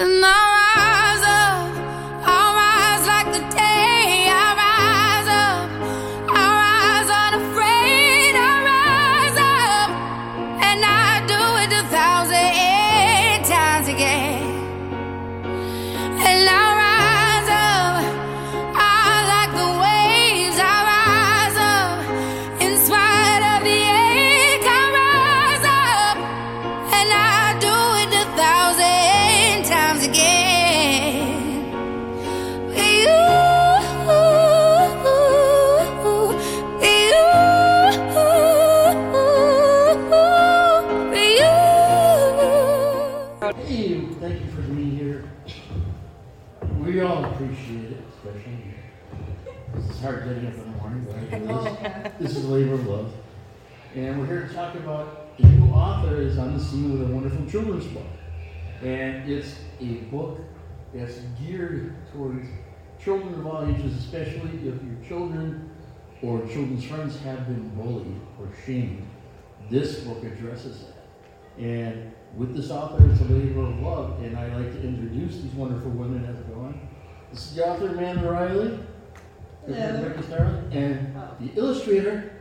And I'll this. Is labor of love. And we're here to talk about a new author is on the scene with a wonderful children's book. And it's a book that's geared towards children of all ages, especially if your children or children's friends have been bullied or shamed. This book addresses that. And with this author, it's a labor of love, and I like to introduce these wonderful women as I go on. This is the author, Amanda Riley, Hello. Rebecca Staring, and the illustrator,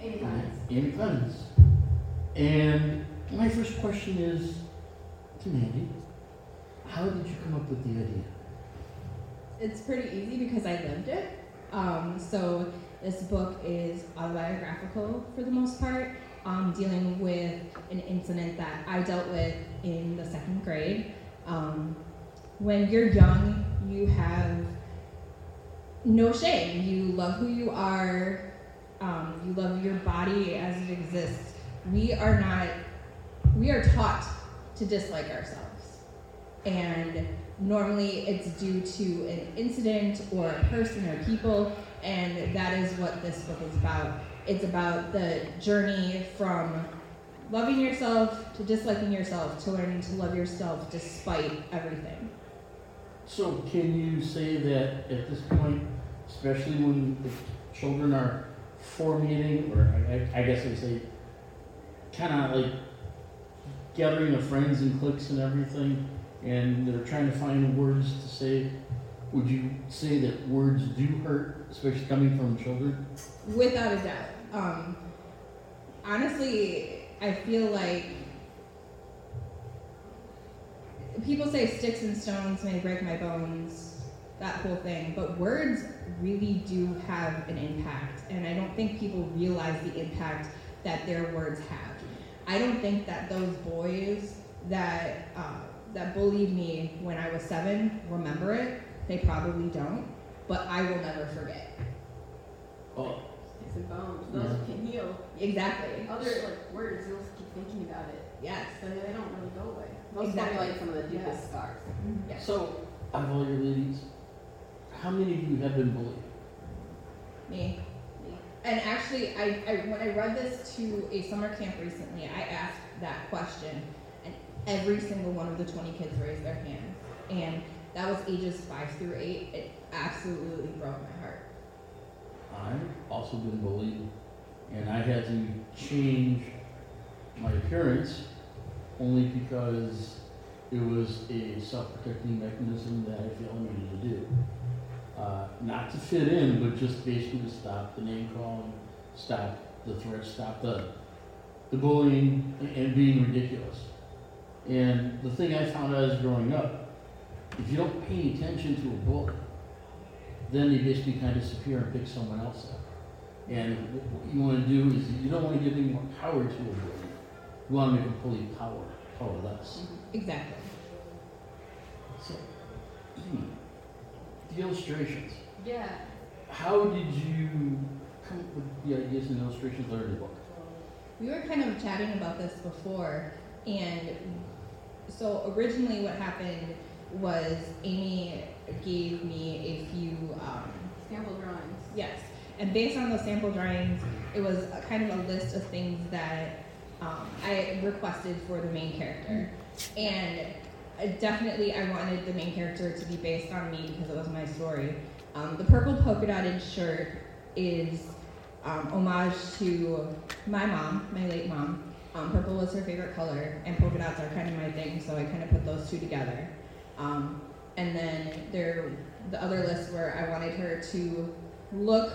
Amy Kleinhans. Amy Kleinhans. And my first question is to Mandy, how did you come up with the idea? It's pretty easy because I lived it. Um, so this book is autobiographical for the most part, um, dealing with an incident that I dealt with in the second grade. Um, when you're young, you have no shame. You love who you are. Um, you love your body as it exists. We are not. We are taught to dislike ourselves, and normally it's due to an incident or a person or people, and that is what this book is about. It's about the journey from loving yourself to disliking yourself to learning to love yourself despite everything. So can you say that at this point, especially when the children are formating, or I, I guess I say, kind of like gathering of friends and cliques and everything, and they're trying to find words to say, would you say that words do hurt, especially coming from children? Without a doubt. Um, honestly, I feel like people say sticks and stones may break my bones, that whole thing, but words really do have an impact, and I don't think people realize the impact that their words have. I don't think that those boys that uh, that bullied me when I was seven remember it. They probably don't, but I will never forget. Oh, Sticks and bones, those Yeah. can heal. Exactly. Other like words, you'll keep thinking about it, Yes. but they don't really go away. Those Exactly. are like some of the deepest Yes. scars. Yes. so out of all your ladies, how many of you have been bullied? Me. And actually, I, I when I read this to a summer camp recently, I asked that question, and every single one of the 20 kids raised their hand. And that was ages 5 through 8. It absolutely broke my heart. I've also been bullied, and I had to change my appearance only because it was a self-protecting mechanism that I felt I needed to do. Uh, not to fit in, but just basically to stop the name calling, stop the threats, stop the, the bullying and- being ridiculous. And the thing I found out as growing up, if you don't pay any attention to a bully, then they basically kind of disappear and pick someone else up. And what you want to do is you don't want to give any more power to a bully. You want to make them fully power, powerless. Exactly. So, Amy, the illustrations. Yeah. How did you come up with the ideas and illustrations that in the book? We were kind of chatting about this before, and so originally, what happened was Amy gave me a few. Um, Sample drawings. Yes, and based on those sample drawings, it was a kind of a list of things that um, I requested for the main character, and definitely I wanted the main character to be based on me because it was my story. Um, the purple polka dotted shirt is um, homage to my mom, my late mom. Um, purple was her favorite color, and polka dots are kind of my thing, so I kind of put those two together. Um, and then there, the other list where I wanted her to look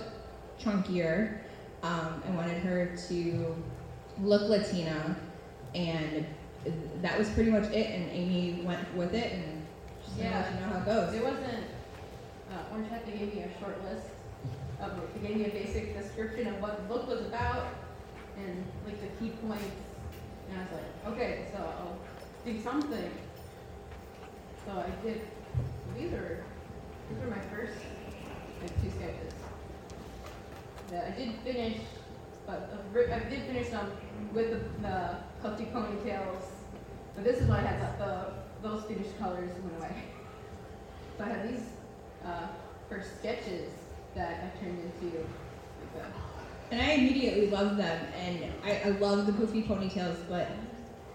chunkier. Um, I wanted her to look Latina, and that was pretty much it. And Amy went with it, and she's gonna let you know how it goes. It wasn't, uh, Orange Hat, they gave me a short list of, they gave me a basic description of what the book was about and like the key points. And I was like, okay, so I'll do something. So I did, these are, these were my first, like, two sketches. That I did finish, but ri- I did finish them with the, the puffy ponytails. But this is when I had the, the, those finished colors went away. So I have these uh, first sketches that I turned into like that. And I immediately loved them, and I, I love the poofy ponytails, but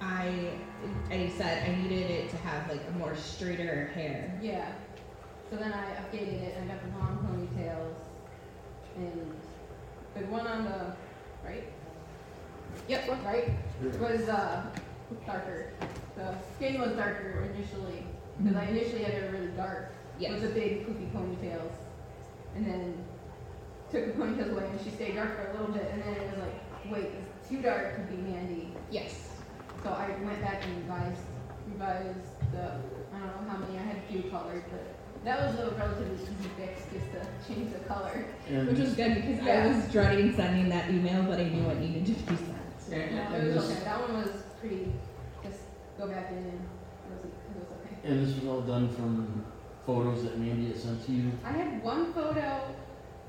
I, I said I needed it to have like a more straighter hair. Yeah. So then I updated it and I got the long ponytails and the one on the right. Yep, right was uh, darker. The skin was darker initially because I initially had it really dark Yes. with the big poofy ponytails, and then took the ponytails away and she stayed dark for a little bit and then it was like, wait, it's too dark to be Mandy. Yes. So I went back and revised, revised the, I don't know how many, I had a few colors, but that was a relatively easy fix, just to change the color. And, Which was good because I was dreading sending that email, but I knew it needed to be sent. and, No, it was okay, that one was pretty, just go back in and it was, it was okay. and this was all done from photos that Mandy had sent to you. I had one photo,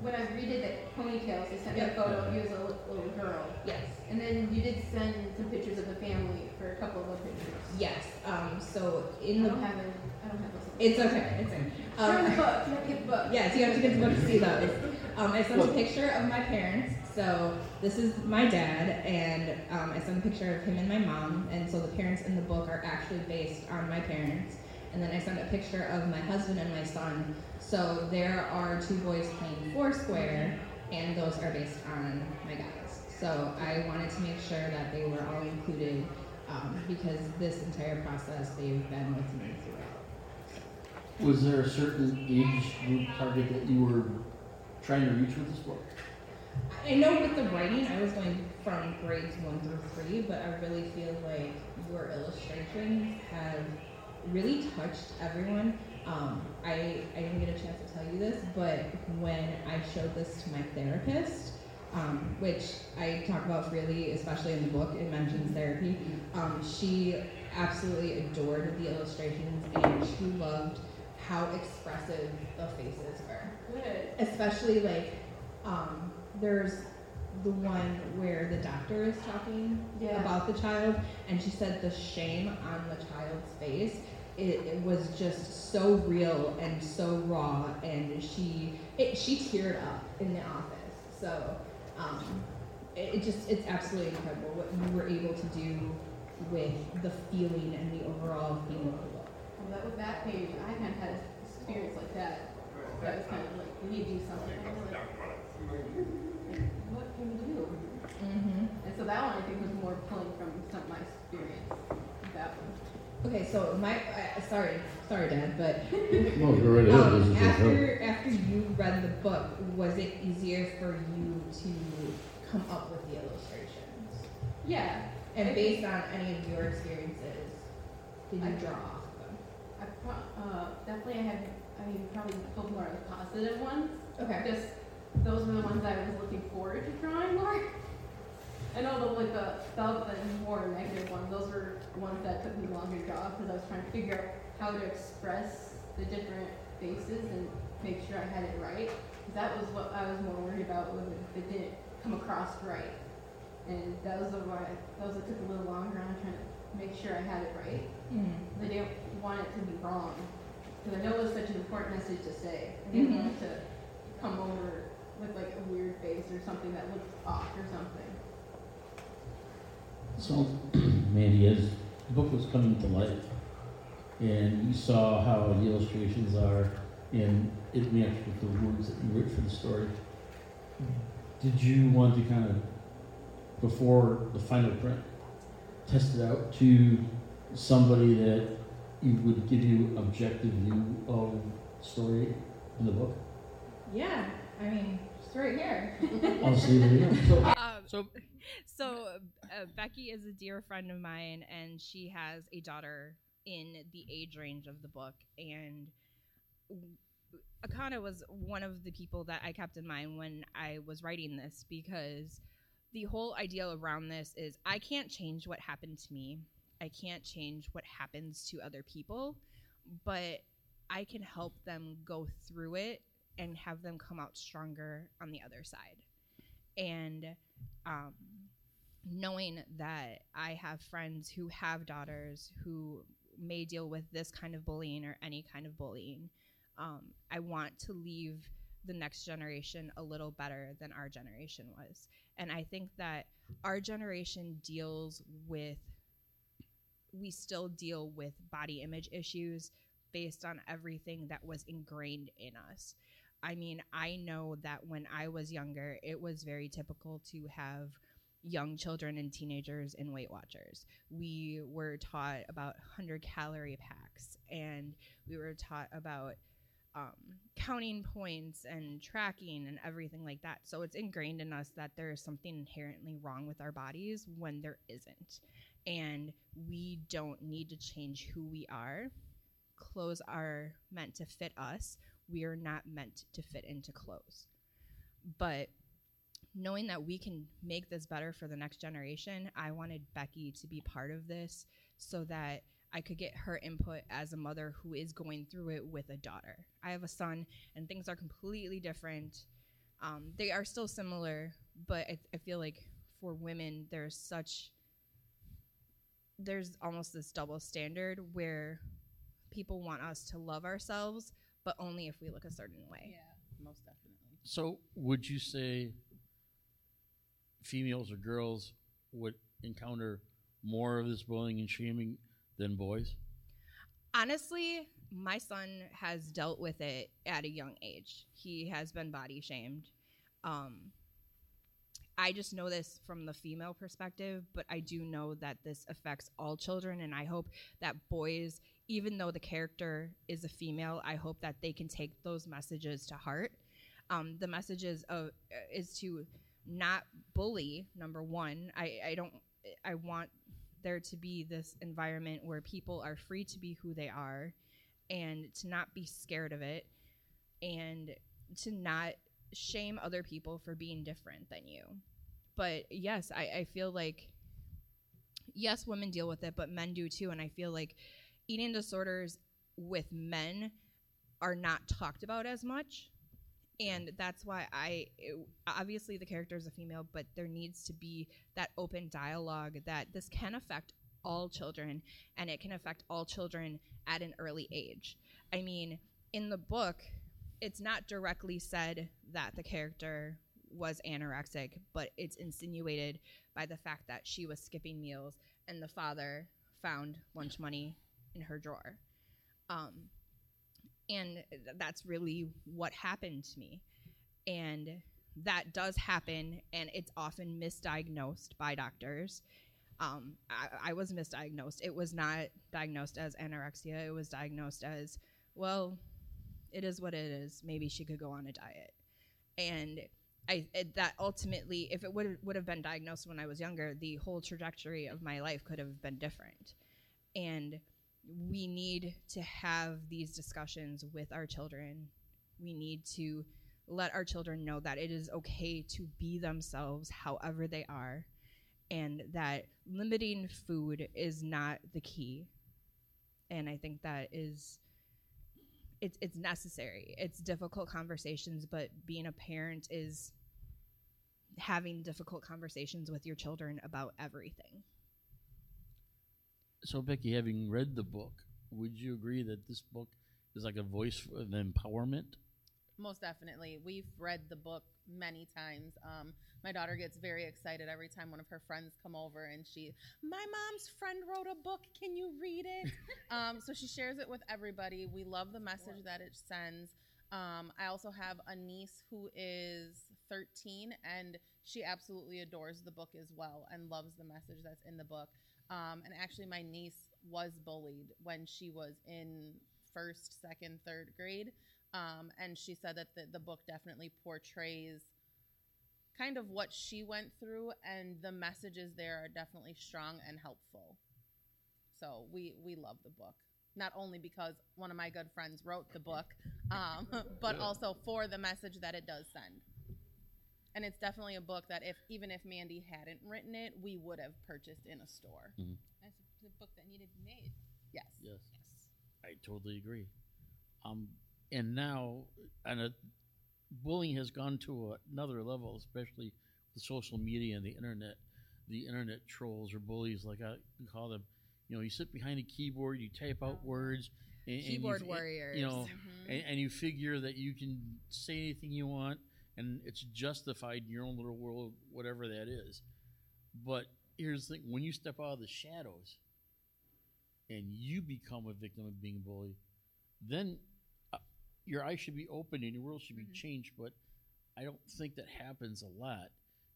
when I redid the ponytails, they sent me a photo of you as a li- little girl. Yes. And then you did send some pictures of the family for a couple of the pictures. Yes. Um, so I in the don't have it, I don't have those. it's okay. It's okay. Turn Um, the book, you have to get the book. Yes, you have to get the book to see those. Um, I sent a picture of my parents. So this is my dad, and um, I sent a picture of him and my mom. And so the parents in the book are actually based on my parents. And then I sent a picture of my husband and my son. So there are two boys playing Foursquare, and those are based on my guys. So I wanted to make sure that they were all included um, because this entire process they've been with me throughout. Was there a certain age group target that you were trying to reach with this book? I know with the writing, I was going from grades one through three, but I really feel like your illustrations have really touched everyone. Um, I, I didn't get a chance to tell you this, but when I showed this to my therapist, um, which I talk about really, especially in the book, it mentions therapy, um, she absolutely adored the illustrations and she loved how expressive the faces were Good. especially like um, there's the one where the doctor is talking Yeah. about the child and she said the shame on the child's face it, it was just so real and so raw and she it, she teared up in the office so um, it, it just it's absolutely incredible what you were able to do with the feeling and the overall feeling of the book Well, that with that page, I hadn't had an experience like that. That was kind of like, we need to do something. I was like, what can we do? mm-hmm. And so that one I think was more pulling from some of my experience. That one. Okay, so my uh, sorry, sorry, Dad, but No, go right um, This is your show. after after you read the book, was it easier for you to come up with the illustrations? Yeah. And I- based on any of your experiences, did you I- draw off of them? I pro- uh, definitely I had, I mean, probably pulled more of the positive ones. Okay. Because those were the ones I was looking forward to drawing more. I know the like the stuff and more negative ones, those were ones that took me longer to draw because I was trying to figure out how to express the different faces and make sure I had it right. that was what I was more worried about was if it didn't come across right. And that was the why that was what took a little longer on trying to make sure I had it right. Mm. I didn't want it to be wrong. Because I know it was such an important message to say. I didn't want it to come over with like a weird face or something that looked off or something. So, Mandy, as the book was coming to life, and you saw how the illustrations are, and it matched with the words that you wrote for the story, did you want to kind of, before the final print, test it out to somebody that you would give you objective view of the story in the book? Yeah, I mean, it's right here. I'll see you. So, Um, so so uh, Becky is a dear friend of mine, and she has a daughter in the age range of the book. And w- Akana was one of the people that I kept in mind when I was writing this because the whole idea around this is I can't change what happened to me. I can't change what happens to other people, but I can help them go through it and have them come out stronger on the other side. And um, knowing that I have friends who have daughters who may deal with this kind of bullying or any kind of bullying, um, I want to leave the next generation a little better than our generation was. And I think that our generation deals with, we still deal with body image issues based on everything that was ingrained in us. I mean, I know that when I was younger, it was very typical to have young children and teenagers in Weight Watchers. We were taught about 100 calorie packs and we were taught about um, counting points and tracking and everything like that. So it's ingrained in us that there is something inherently wrong with our bodies when there isn't. And we don't need to change who we are. Clothes are meant to fit us we are not meant to fit into clothes. But knowing that we can make this better for the next generation, I wanted Becky to be part of this so that I could get her input as a mother who is going through it with a daughter. I have a son, and things are completely different. Um, they are still similar, but I, I feel like for women, there's such there's almost this double standard where people want us to love ourselves but only if we look a certain way. Yeah, most definitely. So, would you say females or girls would encounter more of this bullying and shaming than boys? Honestly, my son has dealt with it at a young age. He has been body shamed. Um, I just know this from the female perspective, but I do know that this affects all children, and I hope that boys, even though the character is a female, I hope that they can take those messages to heart. Um, the messages of is to not bully. Number one, I, I don't. I want there to be this environment where people are free to be who they are, and to not be scared of it, and to not shame other people for being different than you. But yes, I, I feel like yes, women deal with it, but men do too. And I feel like eating disorders with men are not talked about as much. And that's why I it, obviously the character is a female, but there needs to be that open dialogue that this can affect all children and it can affect all children at an early age. I mean, in the book, it's not directly said that the character was anorexic, but it's insinuated by the fact that she was skipping meals and the father found lunch money in her drawer. Um, and th- that's really what happened to me. And that does happen, and it's often misdiagnosed by doctors. Um, I, I was misdiagnosed. It was not diagnosed as anorexia, it was diagnosed as, well, it is what it is. Maybe she could go on a diet. And I it, that ultimately, if it would would have been diagnosed when I was younger, the whole trajectory of my life could have been different. And we need to have these discussions with our children. We need to let our children know that it is okay to be themselves however they are and that limiting food is not the key. And I think that is it's it's necessary. It's difficult conversations, but being a parent is having difficult conversations with your children about everything. So, Becky, having read the book, would you agree that this book is like a voice of empowerment? Most definitely. We've read the book many times. Um, my daughter gets very excited every time one of her friends come over and she, my mom's friend wrote a book. Can you read it? um, so she shares it with everybody. We love the message that it sends. Um, I also have a niece who is 13 and she absolutely adores the book as well and loves the message that's in the book. Um, and actually, my niece was bullied when she was in first, second, third grade. Um, and she said that the, the book definitely portrays kind of what she went through, and the messages there are definitely strong and helpful. So we we love the book, not only because one of my good friends wrote the book, um, but also for the message that it does send. And it's definitely a book that if even if Mandy hadn't written it, we would have purchased in a store. That's the book that needed to be made. Yes. Yes. I totally agree. Um, and now, and uh, bullying has gone to another level, especially with social media and the internet. The internet trolls or bullies, like I call them. You know, you sit behind a keyboard, you type out words. And, and you- Keyboard and, warriors. You know, Mhm. and, and you figure that you can say anything you want, and it's justified in your own little world, whatever that is. But here's the thing: when you step out of the shadows, and you become a victim of being bullied, then uh, your eyes should be open and your world should be Mhm. changed. But I don't think that happens a lot.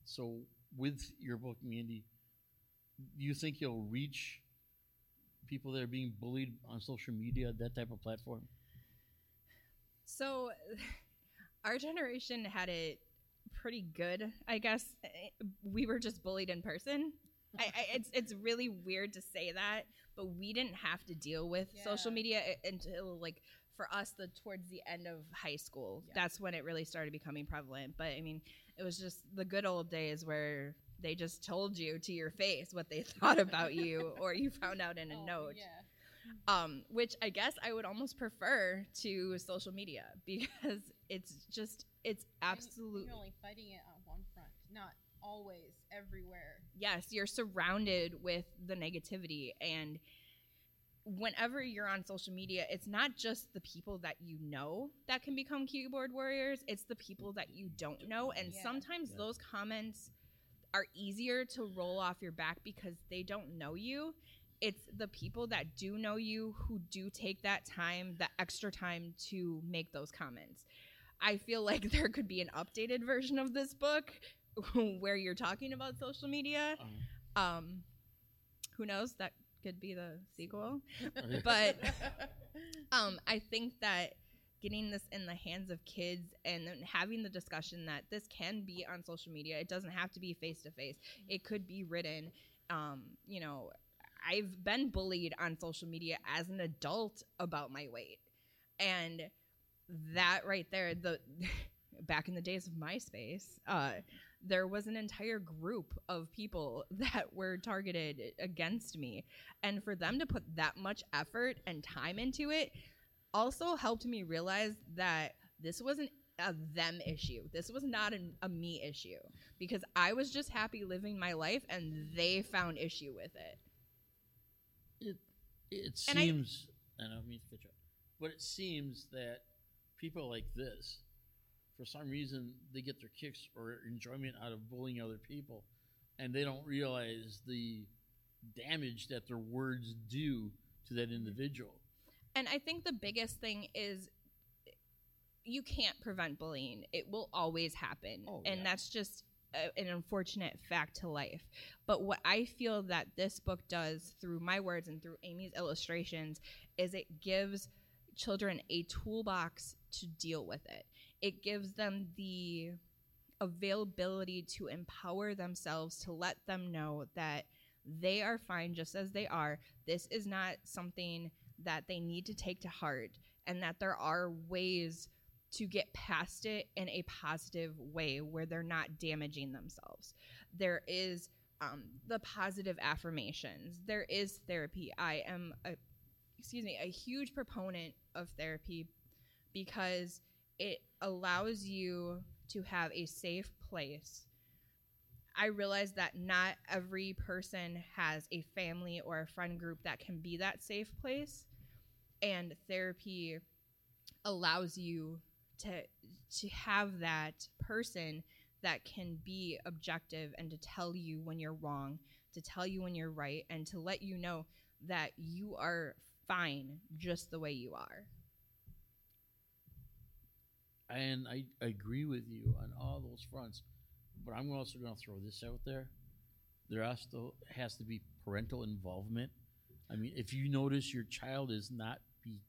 So with your book, Mandy, do you think you'll reach people that are being bullied on social media, that type of platform? So, our generation had it pretty good, I guess. We were just bullied in person. I, I, it's it's really weird to say that, but we didn't have to deal with social media uh, until like for us the towards the end of high school. Yeah. That's when it really started becoming prevalent. But I mean, it was just the good old days where they just told you to your face what they thought about you, or you found out in a Oh, note Yeah. Um, which I guess I would almost prefer to social media because it's just it's absolutely. You're only fighting it on one front, not always everywhere. Yes, you're surrounded with the negativity and whenever you're on social media, it's not just the people that you know that can become keyboard warriors, it's the people that you don't know and Yeah. sometimes Yeah. those comments are easier to roll off your back because they don't know you. It's the people that do know you who do take that time, that extra time to make those comments. I feel like there could be an updated version of this book where you're talking about social media. Um, Um, who knows? That could be the sequel. But um, I think that getting this in the hands of kids and then having the discussion that this can be on social media. It doesn't have to be face to face. It could be written. Um, you know, I've been bullied on social media as an adult about my weight, and that right there, the back in the days of MySpace, uh, there was an entire group of people that were targeted against me, and for them to put that much effort and time into it also helped me realize that this wasn't a them issue. This was not an, a me issue because I was just happy living my life and they found issue with it. It it And I- seems I, don't mean to cut you off, but it seems that people like this, for some reason, they get their kicks or enjoyment out of bullying other people, and they don't realize the damage that their words do to that individual. And I think the biggest thing is you can't prevent bullying. It will always happen. Oh, and yeah. that's just an unfortunate fact to life. But what I feel that this book does through my words and through Amy's illustrations is it gives children a toolbox to deal with it. It gives them the availability to empower themselves to let them know that they are fine just as they are. This is not something that they need to take to heart, and that there are ways to get past it in a positive way where they're not damaging themselves. There is um, the positive affirmations. There is therapy. I am a excuse me a huge proponent of therapy because it allows you to have a safe place I realize that not every person has a family or a friend group that can be that safe place. and therapy allows you to to have that person that can be objective and to tell you when you're wrong, to tell you when you're right and to let you know that you are fine just the way you are. And I, I agree with you on all those fronts, but I'm also going to throw this out there. There also has to be parental involvement. I mean, if you notice your child is not be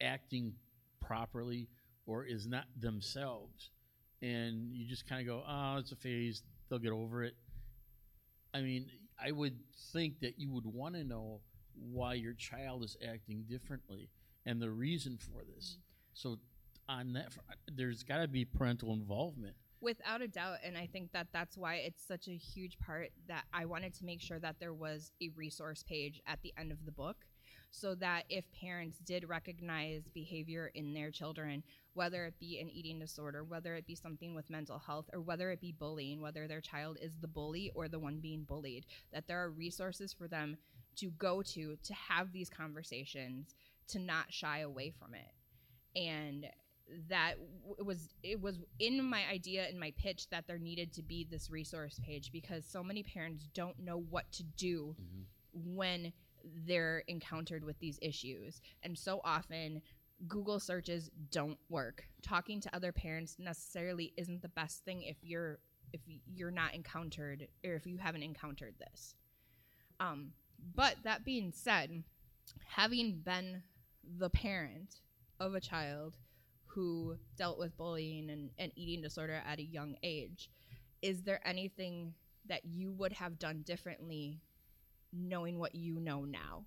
acting properly or is not themselves, and you just kind of go, "Oh, it's a phase; they'll get over it." I mean, I would think that you would want to know why your child is acting differently and the reason for this. So, on that, there's got to be parental involvement. Without a doubt, and I think that that's why it's such a huge part that I wanted to make sure that there was a resource page at the end of the book so that if parents did recognize behavior in their children, whether it be an eating disorder, whether it be something with mental health, or whether it be bullying, whether their child is the bully or the one being bullied, that there are resources for them to go to to have these conversations, to not shy away from it. And that w- it was it was in my idea in my pitch that there needed to be this resource page because so many parents don't know what to do mm-hmm. when they're encountered with these issues. And so often google searches don't work. Talking to other parents necessarily isn't the best thing if you're if you're not encountered or if you haven't encountered this. Um but that being said having been the parent of a child who dealt with bullying and, and eating disorder at a young age, is there anything that you would have done differently knowing what you know now?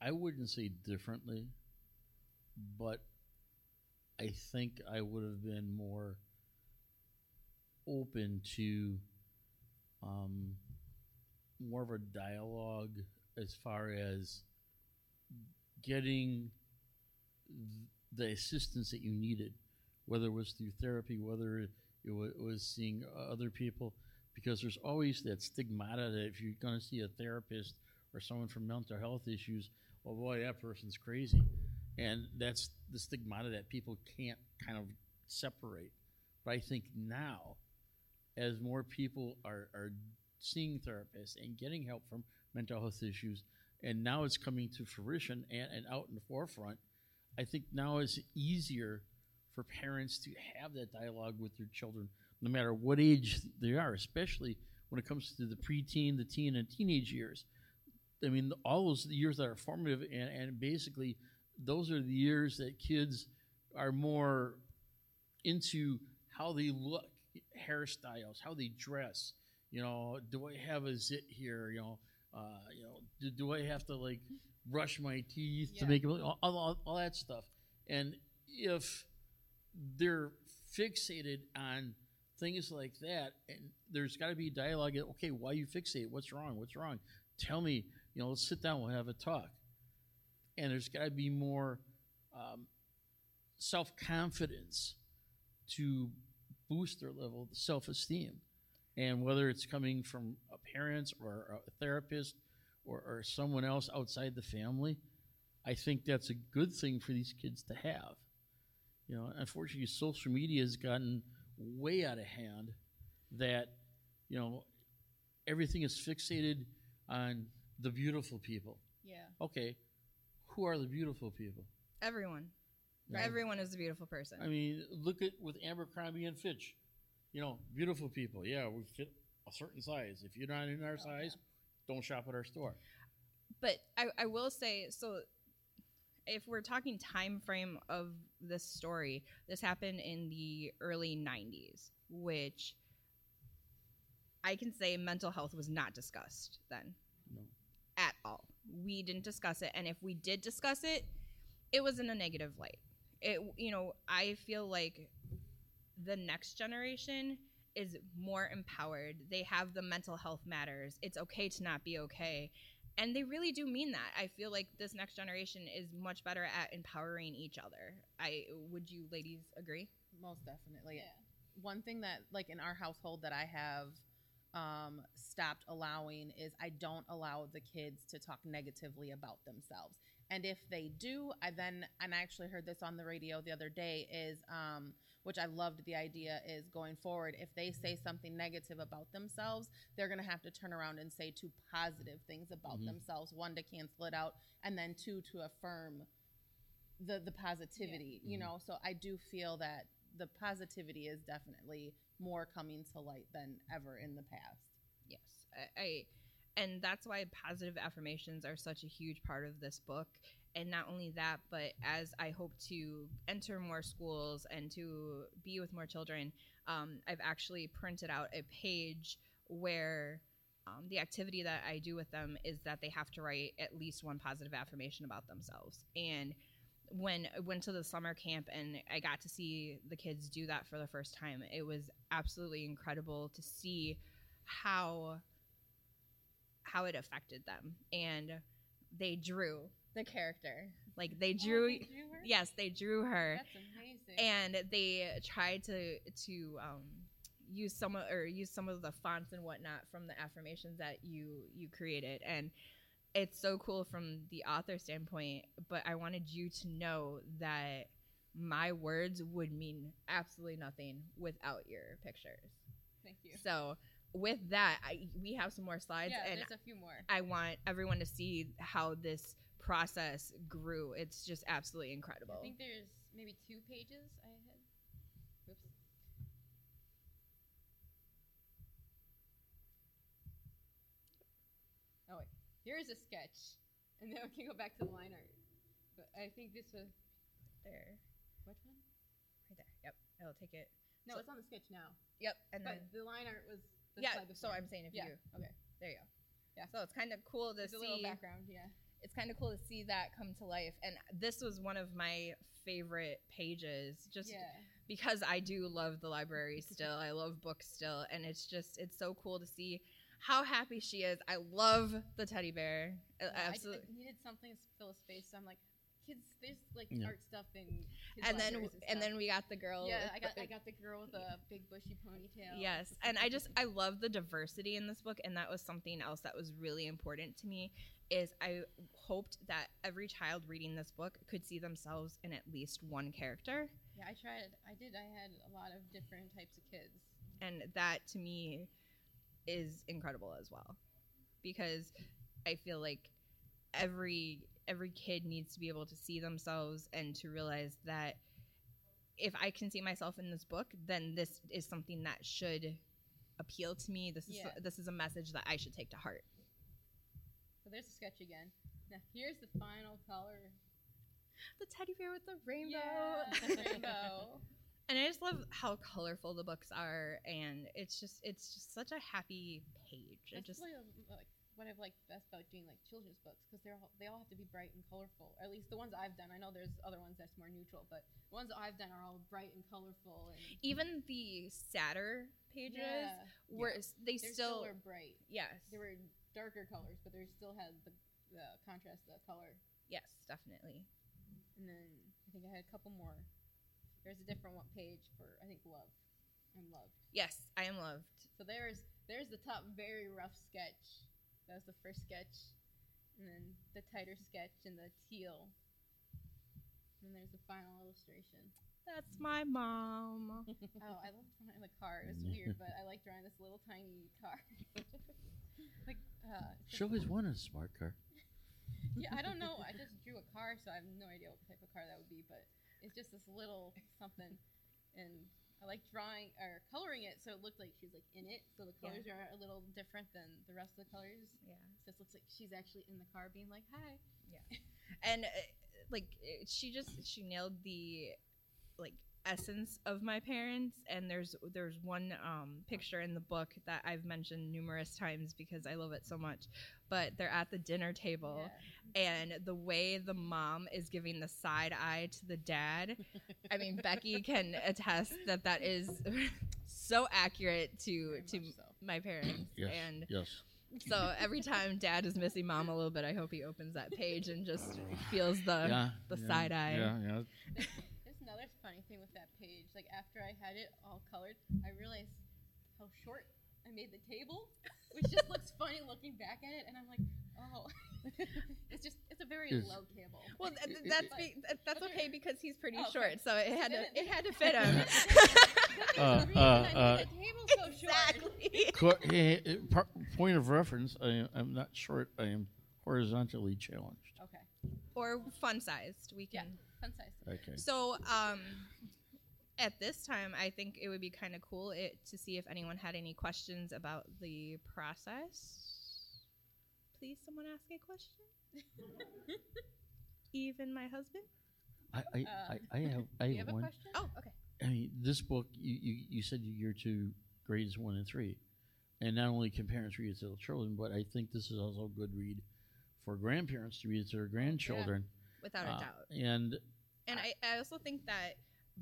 I wouldn't say differently, but I think I would have been more open to um, more of a dialogue as far as getting the assistance that you needed, whether it was through therapy, whether it was seeing other people, because there's always that stigmata that if you're going to see a therapist or someone from mental health issues, well, boy, that person's crazy. And that's the stigmata that people can't kind of separate. But I think now, as more people are, are seeing therapists and getting help from mental health issues, and now it's coming to fruition and, and out in the forefront, I think now it's easier for parents to have that dialogue with their children, no matter what age they are, especially when it comes to the preteen, the teen, and teenage years. I mean, all those years that are formative, and, and basically, those are the years that kids are more into how they look, hairstyles, how they dress. You know, do I have a zit here? You know, uh, you know, do, do I have to like brush my teeth to make it all, all, all that stuff? And if they're fixated on things like that, and there's got to be dialogue. Okay, why you fixate? What's wrong? What's wrong? Tell me. You know, let's sit down. We'll have a talk. And there's got to be more um, self confidence to boost their level of self esteem. And whether it's coming from a parent or a therapist or, or someone else outside the family, I think that's a good thing for these kids to have. You know, unfortunately, social media has gotten way out of hand that, you know, everything is fixated on the beautiful people. Yeah. Okay, who are the beautiful people? Everyone. Everyone is a beautiful person. I mean, look at with Abercrombie and Fitch. You know, beautiful people. Yeah, we fit a certain size. If you're not in our oh, size, don't shop at our store. but I, I will say so if we're talking time frame of this story this happened in the early 90s which i can say mental health was not discussed then No. at all. We didn't discuss it and if we did discuss it it was in a negative light. It you know i feel like the next generation is more empowered. They have the mental health matters. It's okay to not be okay and they really do mean that i feel like this next generation is much better at empowering each other i would you ladies agree Most definitely. One thing that, like in our household, that I have um, stopped allowing is I don't allow the kids to talk negatively about themselves. And if they do, I then and I actually heard this on the radio the other day is um, which I loved the idea is going forward. If they say something negative about themselves, they're gonna have to turn around and say two positive things about Mhm. themselves. One to cancel it out, and then two to affirm the the positivity. You Mhm. know, so I do feel that the positivity is definitely more coming to light than ever in the past. Yes, I, I and that's why positive affirmations are such a huge part of this book. And not only that, but as I hope to enter more schools and to be with more children, um, I've actually printed out a page where um, the activity that I do with them is that they have to write at least one positive affirmation about themselves. And when I went to the summer camp and I got to see the kids do that for the first time, it was absolutely incredible to see how how it affected them and they drew the character like they drew Oh, they drew her? yes they drew her That's amazing. and they tried to to um, use some of, or use some of the fonts and whatnot from the affirmations that you you created and it's so cool from the author standpoint but i wanted you to know that my words would mean absolutely nothing without your pictures Thank you. so with that I, we have some more slides yeah, and there's a few more. i want everyone to see how this process grew it's just absolutely incredible I think there's maybe two pages I had. Oops. Oh wait, here is a sketch, and then we can go back to the line art. But I think this was there which one? right there yep i'll take it No, So- it's on the sketch now. Yep, and then the line art was the yeah. So. I'm saying if Yeah. you okay, there you go. Yeah. So it's kind of cool to There's a little background. Yeah. It's kind of cool to see that come to life, and this was one of my favorite pages, just yeah. because I do love the library still. I love books still, and it's just it's so cool to see how happy she is. I love the teddy bear. Yeah, I- Absolutely. I, needed something to fill a space, so I'm like, kids, there's like Yeah. art stuff and kids and then libraries and stuff. then we got the girl. yeah, I got the- I got the girl with a big bushy ponytail. Yes, and I just I love the diversity in this book, and that was something else that was really important to me. Is I hoped that every child reading this book could see themselves in at least one character, Yeah, I tried. I did. I had a lot of different types of kids. and that to me is incredible as well, because I feel like every every kid needs to be able to see themselves and to realize that if I can see myself in this book, then this is something that should appeal to me. This is this is a message that I should take to heart. So there's a sketch again. Now here's the final color. The teddy bear with the rainbow. Yeah, rainbow. and I just love how colorful the books are, and it's just it's just such a happy page. It That's just really, um, like what I've liked best about doing like children's books because they're all, they all have to be bright and colorful. Or at least the ones I've done. I know there's other ones that's more neutral, but the ones that I've done are all bright and colorful and even the sadder pages yeah, were they they still, still were bright. yes They were darker colors, but they still had the, the contrast, the color. yes definitely And then I think I had a couple more. There's a different one page for I think love. I'm loved. yes I am loved. So there's there's the top very rough sketch. That was the first sketch, and then the tighter sketch and the teal. And then there's the final illustration. That's my mom. Oh, I love drawing the car. It was weird, but I like drawing this little tiny car. like, uh, She always wanted a smart car. yeah, I don't know. I just drew a car, so I have no idea what type of car that would be. But it's just this little something, and I like drawing or coloring it so it looked like she's like in it. So the Yeah. colors are a little different than the rest of the colors. Yeah. So it looks like she's actually in the car, being like, "Hi." Yeah. and uh, like she just she nailed the like essence of my parents and there's there's one um picture in the book that I've mentioned numerous times because I love it so much but they're at the dinner table and the way the mom is giving the side eye to the dad I mean Becky can attest that that is so accurate to Very to so. my parents Yes. and yes. so every time dad is missing mom a little bit, I hope he opens that page and just feels the yeah. the yeah, side eye. Yeah, yeah. There's another funny thing with that page. Like after I had it all colored, I realized how short I made the table, which just looks funny looking back at it, and I'm like, oh, it's just it's a very It's- low table. Well, th- th- it- that's it- be, th- that's Okay. okay because he's pretty Oh, okay. short, so it had to it had to fit him. Uh, uh, uh, the table so short. exactly. Co- par- point of reference, I, I'm not short, I am horizontally challenged. Okay. Or fun sized. We can. Fun size. Okay. So, um, at this time, I think it would be kind of cool it, to see if anyone had any questions about the process. Please, someone ask a question. Even my husband. I, I, Uh, I, I have, I you have have a one. question? Oh, okay. I mean, this book, you, you, you said you're to grades one and three. And not only can parents read it to their children, but I think this is also a good read for grandparents to read it to their grandchildren. Without Uh, a doubt. And And I, I also think that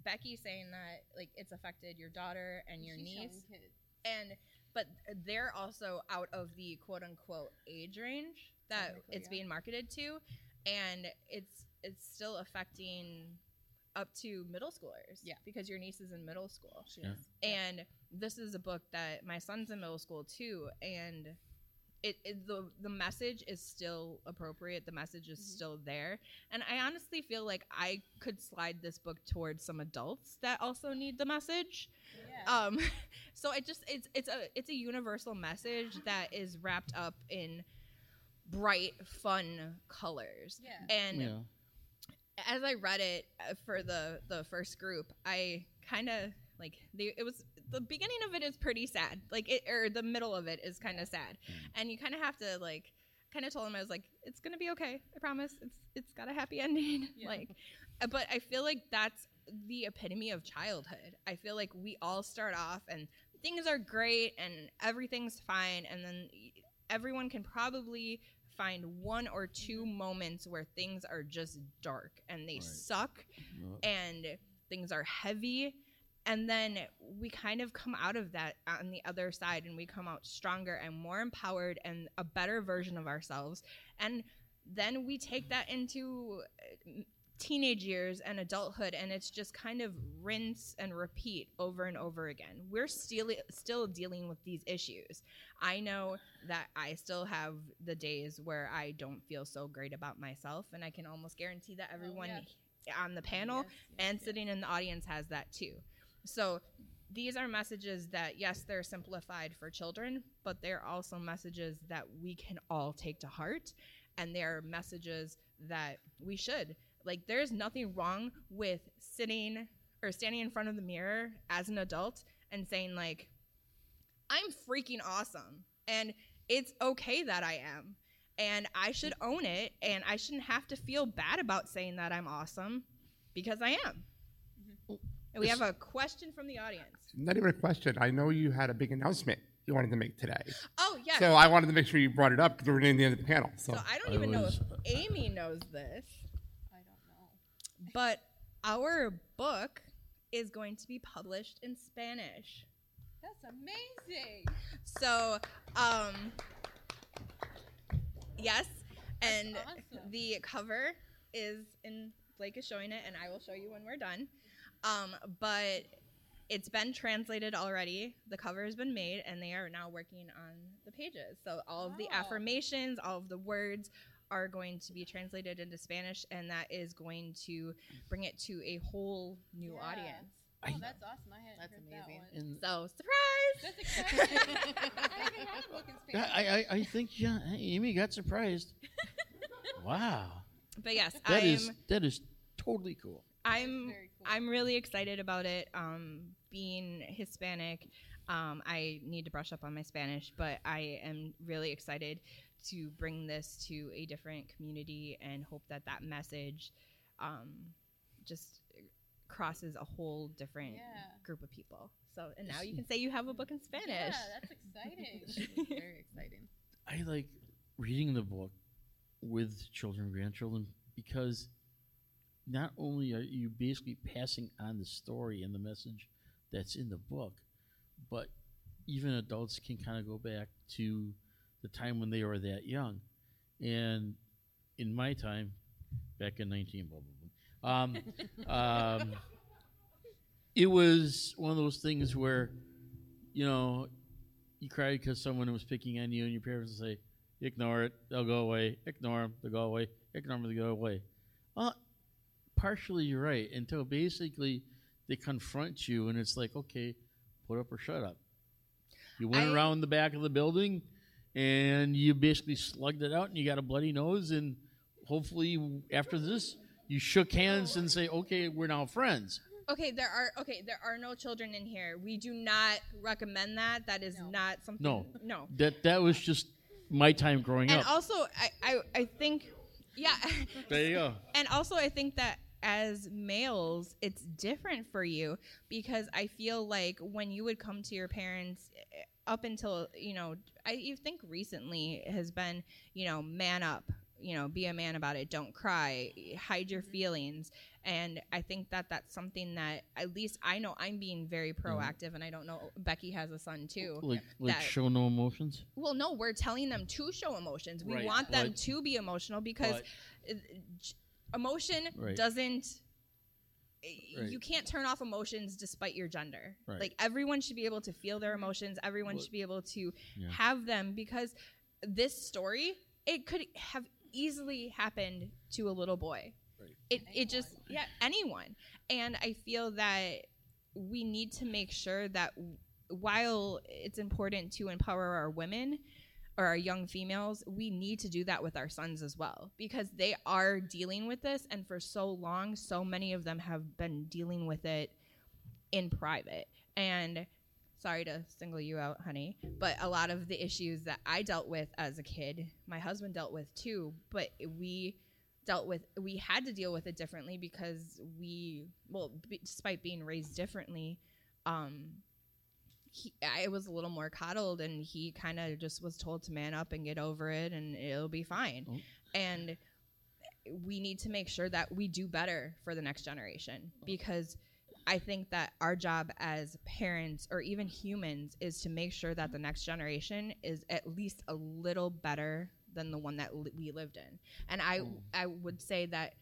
Becky saying that like it's affected your daughter and your She's showing niece, kids. and but they're also out of the quote unquote age range that Technically, it's yeah. being marketed to, and it's it's still affecting up to middle schoolers. Yeah. because your niece is in middle school. She Yeah. is. and this is a book that my son's in middle school too and it, it the the message is still appropriate the message is Mhm. still there and i honestly feel like i could slide this book towards some adults that also need the message Yeah. um so it just it's it's a it's a universal message that is wrapped up in bright fun colors yeah. and yeah, as I read it uh, for the the first group, I kind of like the it was the beginning of it is pretty sad, like it or the middle of it is kind of sad, and you kind of have to like kind of told him I was like it's gonna be okay, I promise, it's it's got a happy ending, Yeah. like, uh, but I feel like that's the epitome of childhood. I feel like we all start off and things are great and everything's fine, and then everyone can probably find one or two moments where things are just dark and they Right. suck and things are heavy and then we kind of come out of that on the other side and we come out stronger and more empowered and a better version of ourselves. And then we take that into uh, teenage years and adulthood and it's just kind of rinse and repeat over and over again. We're still still dealing with these issues. I know that i still have the days where i don't feel so great about myself and i can almost guarantee that everyone on the panel Yes, yes, and yes. sitting in the audience has that too. So these are messages that yes, they're simplified for children, but they're also messages that we can all take to heart and they're messages that we should. Like there's nothing wrong with sitting or standing in front of the mirror as an adult and saying like I'm freaking awesome and it's okay that I am and I should own it and I shouldn't have to feel bad about saying that I'm awesome because I am. And we have a question from the audience. Not even a question. I know you had a big announcement you wanted to make today. Oh, yeah. So I wanted to make sure you brought it up because we're near the end of the panel. So, So I don't I even know if Amy knows this, I don't know. but our book is going to be published in Spanish. That's amazing. So, um, yes, and awesome. the cover is in Blake is showing it, and I will show you when we're done. Um, but it's been translated already. The cover has been made, and they are now working on the pages. So all of the affirmations, all of the words are going to be translated into Spanish, and that is going to bring it to a whole new Yeah. audience. Oh, that's awesome. I hadn't That's heard amazing. that one. and So surprise! That's exciting. I even have a book in Spanish. I, I, I think yeah, Amy got surprised. wow, But yes, that I'm. is that is totally cool. I'm Very cool. I'm really excited about it. Um, being Hispanic, um, I need to brush up on my Spanish, but I am really excited to bring this to a different community and hope that that message um, just crosses a whole different Yeah. group of people. So, and now you can say you have a book in Spanish. Yeah, that's exciting. Very exciting. I like reading the book with children and grandchildren because not only are you basically passing on the story and the message that's in the book, but even adults can kind of go back to the time when they were that young. And in my time, back in 19, blah, blah, blah, um, um, it was one of those things where, you know, you cried because someone was picking on you, and your parents would say, "Ignore it; they'll go away. Ignore them; they'll go away. Ignore them; they'll go away." Well, partially you're right. Until basically they confront you, and it's like, okay, put up or shut up. You went I- around the back of the building, and you basically slugged it out, and you got a bloody nose, and hopefully after this, you shook hands and say, "Okay, we're now friends." Okay, there are okay, there are no children in here. We do not recommend that. That is No. not something. No. no. That that was just my time growing And up. And also, I, I, I think, yeah, there you go. and also I think that as males, it's different for you because I feel like when you would come to your parents, eh, up until you know, I you think recently has been, you know, man up. You know, be a man about it. Don't cry. Hide your feelings. And I think that that's something that at least I know I'm being very proactive, and I don't know Becky has a son too. Like like that- show no emotions. Well, no, we're telling them to show emotions. We Right, want them to be emotional because emotion Right. doesn't. Right. You can't turn off emotions despite your gender. Right. Like everyone should be able to feel their emotions. Everyone Well- should be able to Yeah. have them because this story it could have easily happened to a little boy. Right. It it just yeah anyone, and I feel that we need to make sure that while it's important to empower our women or our young females, we need to do that with our sons as well because they are dealing with this, and for so long, so many of them have been dealing with it in private. And sorry to single you out, honey, but a lot of the issues that I dealt with as a kid, my husband dealt with too, but we dealt with we had to deal with it differently because we well b- despite being raised differently um he, I was a little more coddled, and he kind of just was told to man up and get over it, and it'll be fine. Oh. And we need to make sure that we do better for the next generation oh. because I think that our job as parents or even humans is to make sure that the next generation is at least a little better than the one that li- we lived in. And I oh. I would say that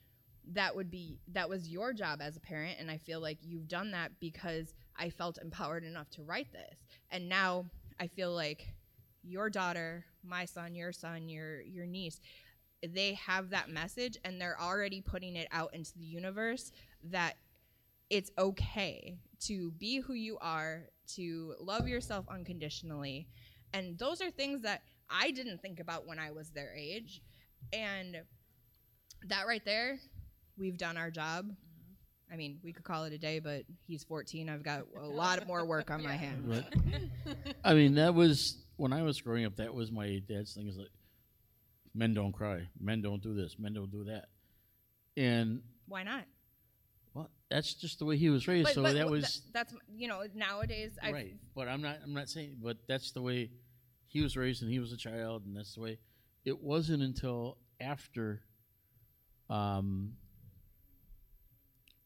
that would be that was your job as a parent and I feel like you've done that because I felt empowered enough to write this. And now I feel like your daughter, my son, your son, your your niece, they have that message and they're already putting it out into the universe that it's okay to be who you are, to love yourself unconditionally. And those are things that I didn't think about when I was their age. And that right there, we've done our job. I mean, we could call it a day, but he's 14. I've got a lot more work on my hands. Right. I mean, that was when I was growing up. That was my dad's thing. Is like, men don't cry, men don't do this, men don't do that, and Why not? well, that's just the way he was raised. so that th- was that's you know nowadays I right. But I'm not. I'm not saying. But that's the way he was raised, and he was a child, and that's the way. It wasn't until after, um,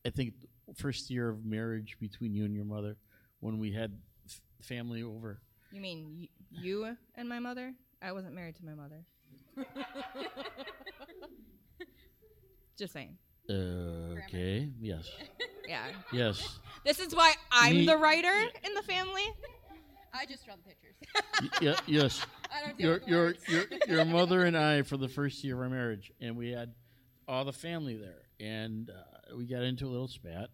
I think first year of marriage between you and your mother, when we had f- family over. You mean y- you and my mother? I wasn't married to my mother. Just saying. Uh, okay. Yes. Yeah. Yes. This is why I'm Me- the writer in the family. I just draw the pictures. Y- yeah, yes. I don't deal Your the your your your mother and I for the first year of our marriage, and we had all the family there, and uh, we got into a little spat,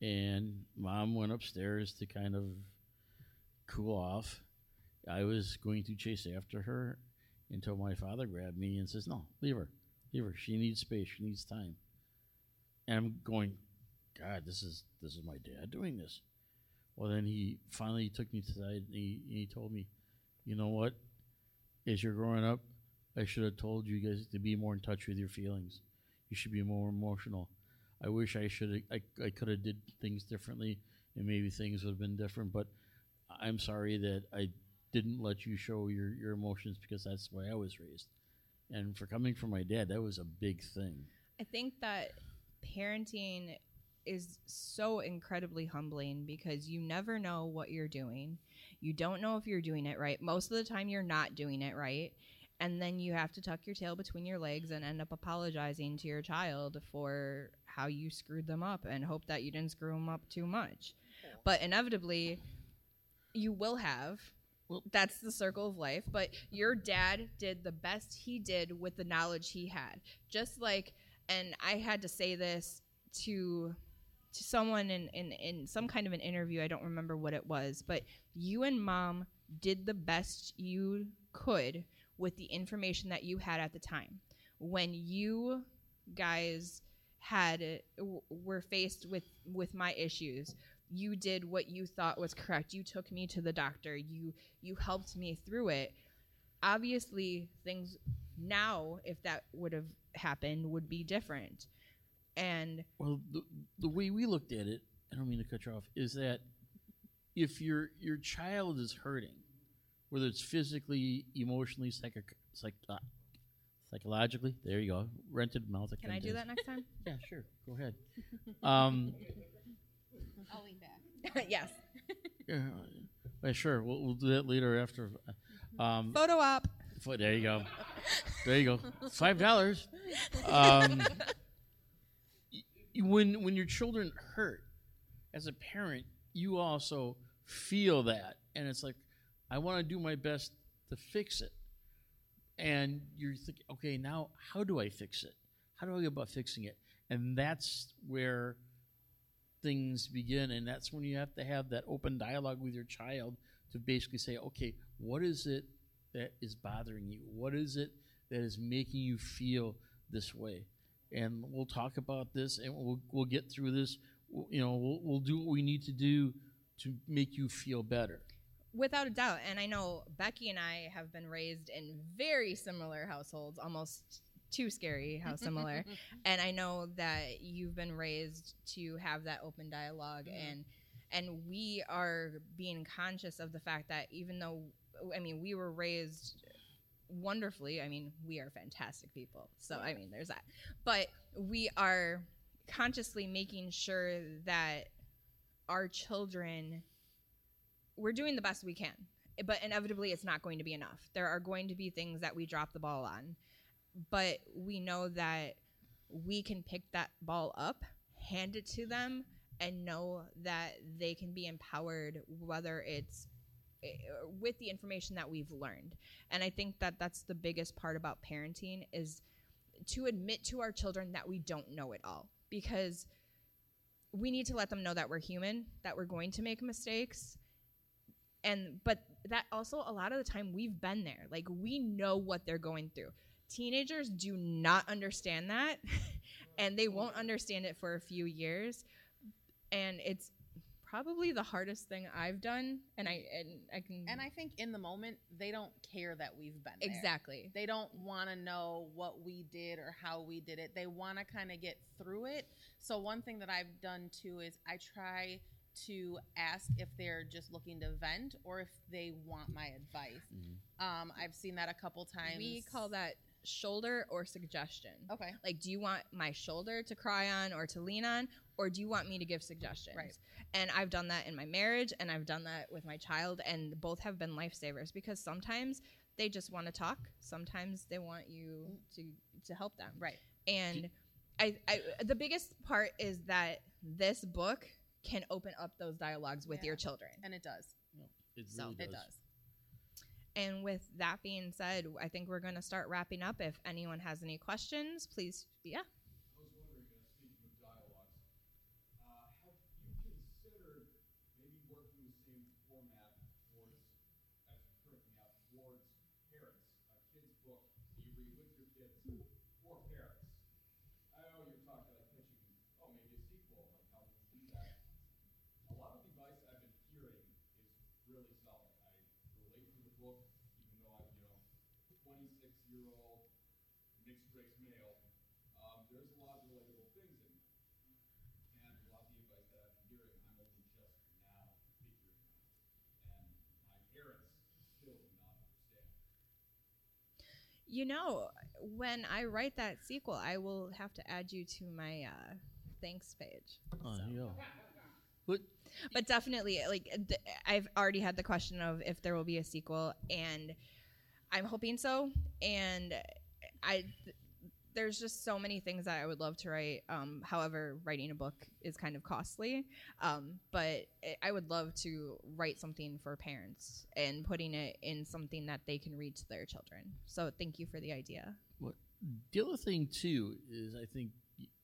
and mom went upstairs to kind of cool off. I was going to chase after her until my father grabbed me and says, "No, leave her, leave her. She needs space. She needs time." And I'm going, God, this is this is my dad doing this. Well, then he finally took me to side and he, he told me, you know what? As you're growing up, I should have told you guys to be more in touch with your feelings. You should be more emotional. I wish I should I, I could have did things differently and maybe things would have been different, but I'm sorry that I didn't let you show your, your emotions because that's the way I was raised. And for coming from my dad, that was a big thing. I think that parenting is so incredibly humbling because you never know what you're doing. You don't know if you're doing it right. Most of the time, you're not doing it right. And then you have to tuck your tail between your legs and end up apologizing to your child for how you screwed them up and hope that you didn't screw them up too much. But inevitably, you will have Well, that's the circle of life. But your dad did the best he did with the knowledge he had. Just like, and I had to say this to to someone in, in, in some kind of an interview. I don't remember what it was, but you and mom did the best you could with the information that you had at the time. When you guys had were faced with with my issues, you did what you thought was correct. You took me to the doctor. You you helped me through it. Obviously, things now, if that would have happened, would be different. And Well, the, the way we looked at it, I don't mean to cut you off, is that if your your child is hurting, whether it's physically, emotionally, psychic, psych, uh, psychologically, there you go, rented mouth. can I do that next time? Yeah, sure. Go ahead. Um, I'll lean back. yes. yeah, uh, sure. We'll, we'll do that later after. Um, Photo op. Fo- There you go. There you go. Five dollars. Um, y- y- when when your children hurt, as a parent, you also feel that, and it's like, I want to do my best to fix it. And you're thinking, okay, now how do I fix it? How do I go about fixing it? And that's where things begin, and that's when you have to have that open dialogue with your child to basically say, okay, what is it that is bothering you? What is it that is making you feel this way? And we'll talk about this, and we'll we'll get through this. We'll- You know, we'll, we'll do what we need to do to make you feel better. Without a doubt. And I know Becky and I have been raised in very similar households, almost too scary how similar. and I know that you've been raised to have that open dialog and and we are being conscious of the fact that even though I mean we were raised wonderfully, I mean we are fantastic people. So I mean there's that. But we are consciously making sure that our children we're doing the best we can but inevitably it's not going to be enough. There are going to be things that we drop the ball on but we know that we can pick that ball up hand it to them and know that they can be empowered whether it's eh, with the information that we've learned. And i think that that's the biggest part about parenting is to admit to our children that we don't know it all because we need to let them know that we're human that we're going to make mistakes and but that also a lot of the time we've been there like we know what they're going through teenagers do not understand that and they won't understand it for a few years and it's probably the hardest thing i've done and i and i can And I think in the moment they don't care that we've been there. exactly They don't want to know what we did or how we did it. They want to kind of get through it. So one thing that I've done too is I try to ask if they're just looking to vent or if they want my advice. Um, I've seen that a couple times. we call that shoulder or suggestion Okay. like do you want my shoulder to cry on or to lean on or do you want me to give suggestions Right. and i've done that in my marriage and i've done that with my child and both have been lifesavers because sometimes they just want to talk sometimes they want you to to help them Right. and I, I the biggest part is that this book can open up those dialogues with Yeah. your children And it does. It So, does. It does. and with that being said i think we're going to start wrapping up if anyone has any questions please yeah I was wondering, uh, speaking of dialogues, uh, have you considered maybe working the same format towards, as you're currently out, towards parents? A kid's book that you read with your kids for parents. I know you're talking like pitching, oh, maybe a sequel, like how we do that. A lot of the advice I've been hearing is really solid. I relate to the book, even though I'm, you know, twenty-six-year-old mixed race male. Um, there's a lot of relatable things in there. And a lot of the advice that I've been hearing, I'm only just now figuring out. And my parents still do not understand. You know, when I write that sequel, I will have to add you to my uh, thanks page. Oh, there you go. But But definitely, like th- I've already had the question of if there will be a sequel, and I'm hoping so. And I, th- there's just so many things that I would love to write. Um, however, writing a book is kind of costly. Um, but I- I would love to write something for parents and putting it in something that they can read to their children. So thank you for the idea. Well, the other thing too is I think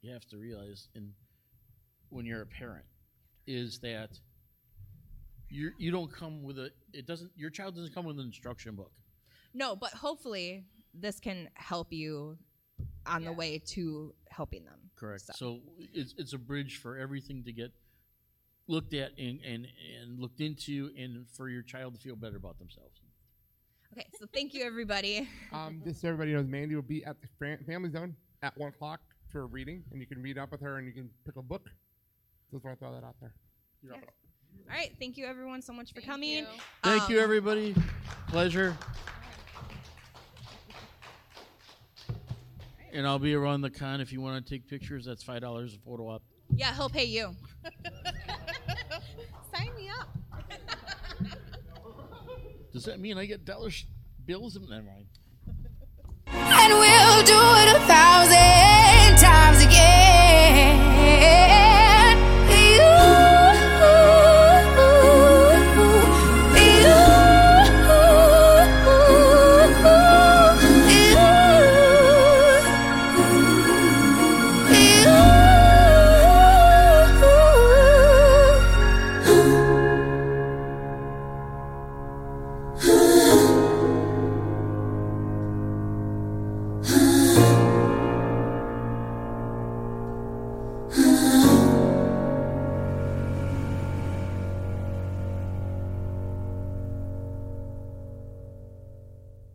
you have to realize, and when you're a parent, is that you you don't come with a it doesn't your child doesn't come with an instruction book. No, but hopefully this can help you on the way to helping them. Correct. So- So it's it's a bridge for everything to get looked at and, and and looked into, and for your child to feel better about themselves. Okay, so thank you everybody. Um, just so everybody knows, Mandy will be at the fam- Family Zone at 1 o'clock for a reading, and you can read up with her and you can pick a book. Just want to throw that out there. You wrap it up. All right, thank you everyone so much for Thank coming. you. Thank you, Um, everybody. Pleasure. And I'll be around the con if you want to take pictures. That's five dollars a photo op. Yeah, he'll pay you. Sign me up. Does that mean I get dollar sh- bills? Never mind. And we'll do it a thousand